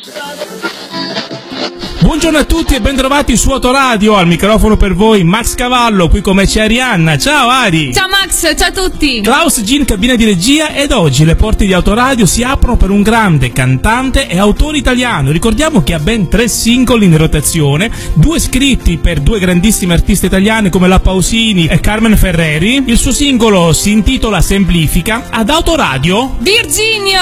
Thank you. Buongiorno a tutti e bentrovati su Autoradio, al microfono per voi Max Cavallo, qui come c'è Arianna. Ciao Ari! Ciao Max, ciao a tutti! Klaus Gin, cabina di regia ed oggi le porte di Autoradio si aprono per un grande cantante e autore italiano. Ricordiamo che ha ben tre singoli in rotazione, due scritti per due grandissime artiste italiane come la Pausini e Carmen Ferreri. Il suo singolo si intitola Semplifica. Ad Autoradio... Virginio!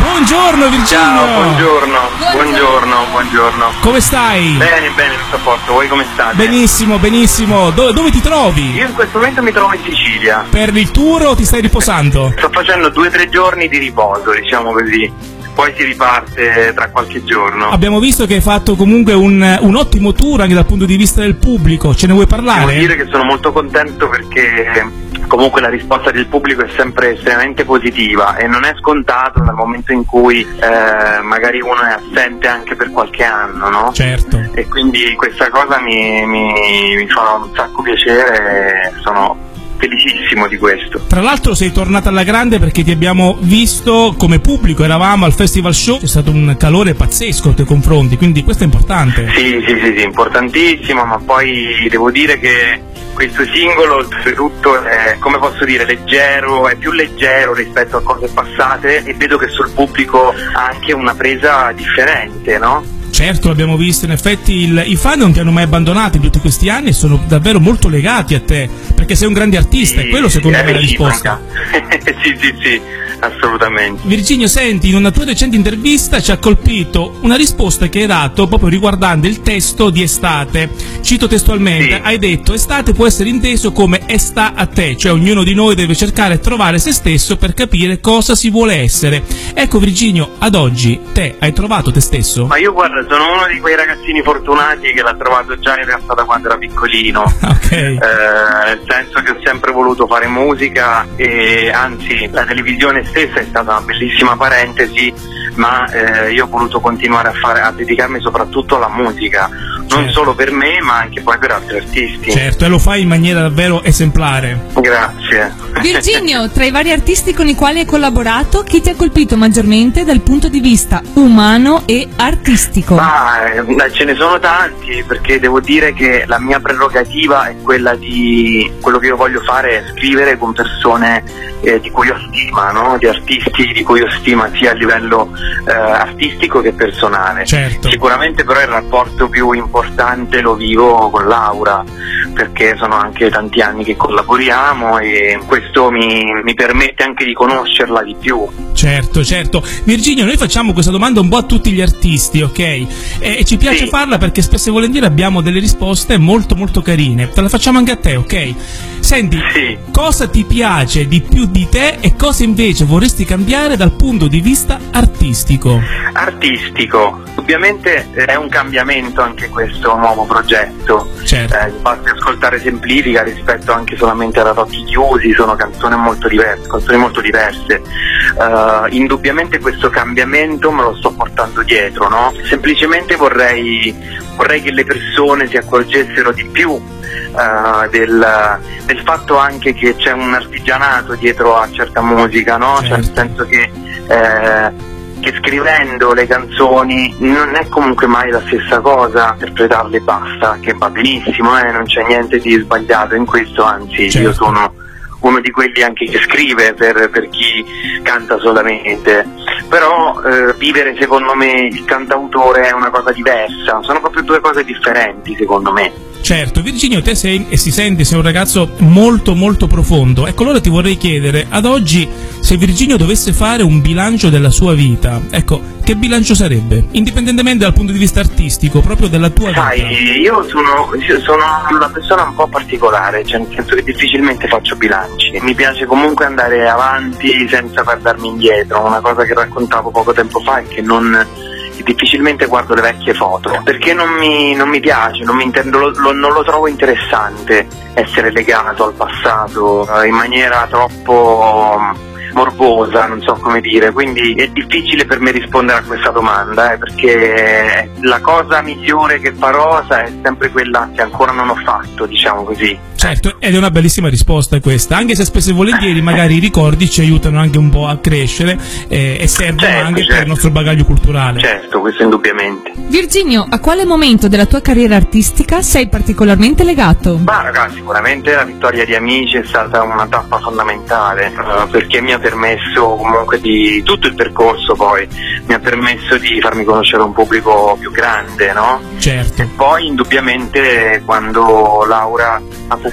Buongiorno Virginio! Ciao, buongiorno, buongiorno, buongiorno. Come stai? Bene, bene, tutto a posto. Voi come state? Benissimo, benissimo. Dove, dove ti trovi? Io in questo momento mi trovo in Sicilia. Per il tour o ti stai riposando? Sto facendo due o tre giorni di riposo, diciamo così. Poi si riparte tra qualche giorno. Abbiamo visto che hai fatto comunque un, un ottimo tour anche dal punto di vista del pubblico. Ce ne vuoi parlare? Devo dire che sono molto contento perché comunque la risposta del pubblico è sempre estremamente positiva e non è scontato dal momento in cui eh, magari uno è assente anche per qualche anno, no? Certo. E quindi questa cosa mi, mi, mi fa un sacco piacere, sono felicissimo di questo. Tra l'altro sei tornata alla grande perché ti abbiamo visto come pubblico, eravamo al festival show, c'è stato un calore pazzesco nei tuoi confronti, quindi questo è importante. Sì, sì, sì, sì, importantissimo, ma poi devo dire che questo singolo oltretutto è, come posso dire, leggero, è più leggero rispetto a cose passate e vedo che sul pubblico ha anche una presa differente, no? Certo, l'abbiamo visto, in effetti il, i fan non ti hanno mai abbandonato in tutti questi anni e sono davvero molto legati a te, perché sei un grande artista Sì, e quello secondo me è la risposta. reciproca. sì, sì, sì, assolutamente. Virginio, senti, in una tua recente intervista ci ha colpito una risposta che hai dato proprio riguardante il testo di Estate. Cito testualmente, Sì. hai detto Estate può essere inteso come sta a te, cioè ognuno di noi deve cercare e trovare se stesso per capire cosa si vuole essere. Ecco Virginio, ad oggi te hai trovato te stesso? Ma io guarda, sono uno di quei ragazzini fortunati che l'ha trovato già in realtà da quando era piccolino. Ok. Eh, nel senso che ho sempre voluto fare musica e anzi la televisione stessa è stata una bellissima parentesi, ma eh, io ho voluto continuare a, fare, a dedicarmi soprattutto alla musica, non Certo. solo per me ma anche poi per altri artisti. Certo, e lo fai in maniera davvero esemplare. Grazie. Virginio, tra i vari artisti con i quali hai collaborato, chi ti ha colpito maggiormente dal punto di vista umano e artistico? Ma eh, ce ne sono tanti perché devo dire che la mia prerogativa è quella di quello che io voglio fare è scrivere con persone eh, di cui ho stima, no? di artisti di cui ho stima sia a livello eh, artistico che personale. Certo. Sicuramente però il rapporto più importante lo vivo con Laura perché sono anche tanti anni che collaboriamo e questo mi, mi permette anche di conoscerla di più. Certo, certo. Virginio, noi facciamo questa domanda un po' a tutti gli artisti, ok? E, ci piace Sì. farla perché spesso e volentieri abbiamo delle risposte molto molto carine. Te la facciamo anche a te, ok? Senti, Sì. cosa ti piace di più di te e cosa invece vorresti cambiare dal punto di vista artistico? Artistico, ovviamente eh, è un cambiamento anche questo nuovo progetto. Certo. Eh, basti ascoltare Semplifica rispetto anche solamente ad Occhi Chiusi, sono canzoni molto diverse, canzoni molto diverse. Eh, indubbiamente questo cambiamento me lo sto portando dietro, no? Semplicemente vorrei, vorrei che le persone si accorgessero di più eh, del, del fatto anche che c'è un artigianato dietro a certa musica, no? Cioè nel Certo. senso che eh, che scrivendo le canzoni non è comunque mai la stessa cosa, interpretarle basta, che va benissimo, eh, non c'è niente di sbagliato in questo, anzi Certo. io sono uno di quelli anche che scrive per, per chi canta solamente, però eh, vivere secondo me il cantautore è una cosa diversa, sono proprio due cose differenti secondo me. Certo, Virginio, te sei e si sente, sei un ragazzo molto molto profondo. Ecco, allora ti vorrei chiedere, ad oggi, se Virginio dovesse fare un bilancio della sua vita, ecco, che bilancio sarebbe? Indipendentemente dal punto di vista artistico, proprio della tua vita. Sai, io sono, sono una persona un po' particolare, cioè nel senso che difficilmente faccio bilanci. Mi piace comunque andare avanti senza guardarmi indietro. Una cosa che raccontavo poco tempo fa è che non difficilmente guardo le vecchie foto perché non mi, non mi piace, non, mi intendo- lo- lo- non lo trovo interessante essere legato al passato eh, in maniera troppo mm, morbosa, non so come dire, quindi è difficile per me rispondere a questa domanda eh, perché la cosa migliore che farò è sempre quella che ancora non ho fatto, diciamo così. Certo, ed è una bellissima risposta questa, anche se spesso e volentieri magari i ricordi ci aiutano anche un po' a crescere eh, e servono Certo, anche per certo. il nostro bagaglio culturale. Certo, questo indubbiamente. Virginio, a quale momento della tua carriera artistica sei particolarmente legato? Ma ragazzi, sicuramente la vittoria di Amici è stata una tappa fondamentale eh, perché mi ha permesso comunque di tutto il percorso poi, mi ha permesso di farmi conoscere un pubblico più grande, no? Certo. Poi indubbiamente quando Laura ha pubblicato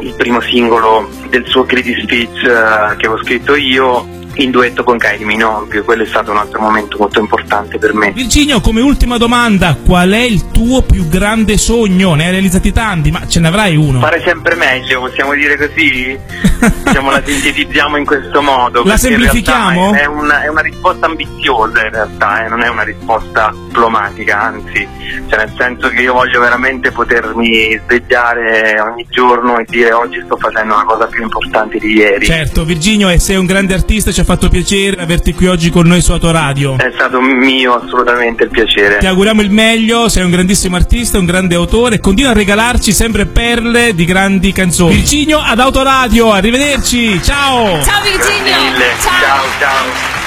il primo singolo del suo Criti Speech eh, che avevo scritto io in duetto con Kylie Minogue, quello è stato un altro momento molto importante per me. Virginio, come ultima domanda, qual è il tuo più grande sogno? Ne hai realizzati tanti, ma ce ne avrai uno. Fare sempre meglio, possiamo dire così? diciamo la sintetizziamo in questo modo. La semplifichiamo? è una, è una risposta ambiziosa in realtà, eh, non è una risposta diplomatica, anzi, cioè nel senso che io voglio veramente potermi svegliare ogni giorno e dire oggi sto facendo una cosa più importante di ieri. Certo, Virginio, e sei un grande artista, ci ha fatto piacere averti qui oggi con noi su Autoradio. È stato mio assolutamente il piacere. Ti auguriamo il meglio, sei un grandissimo artista, un grande autore, continua a regalarci sempre perle di grandi canzoni. Virginio ad Autoradio, arrivederci, ciao! Ciao Virginio! mille. ciao. ciao.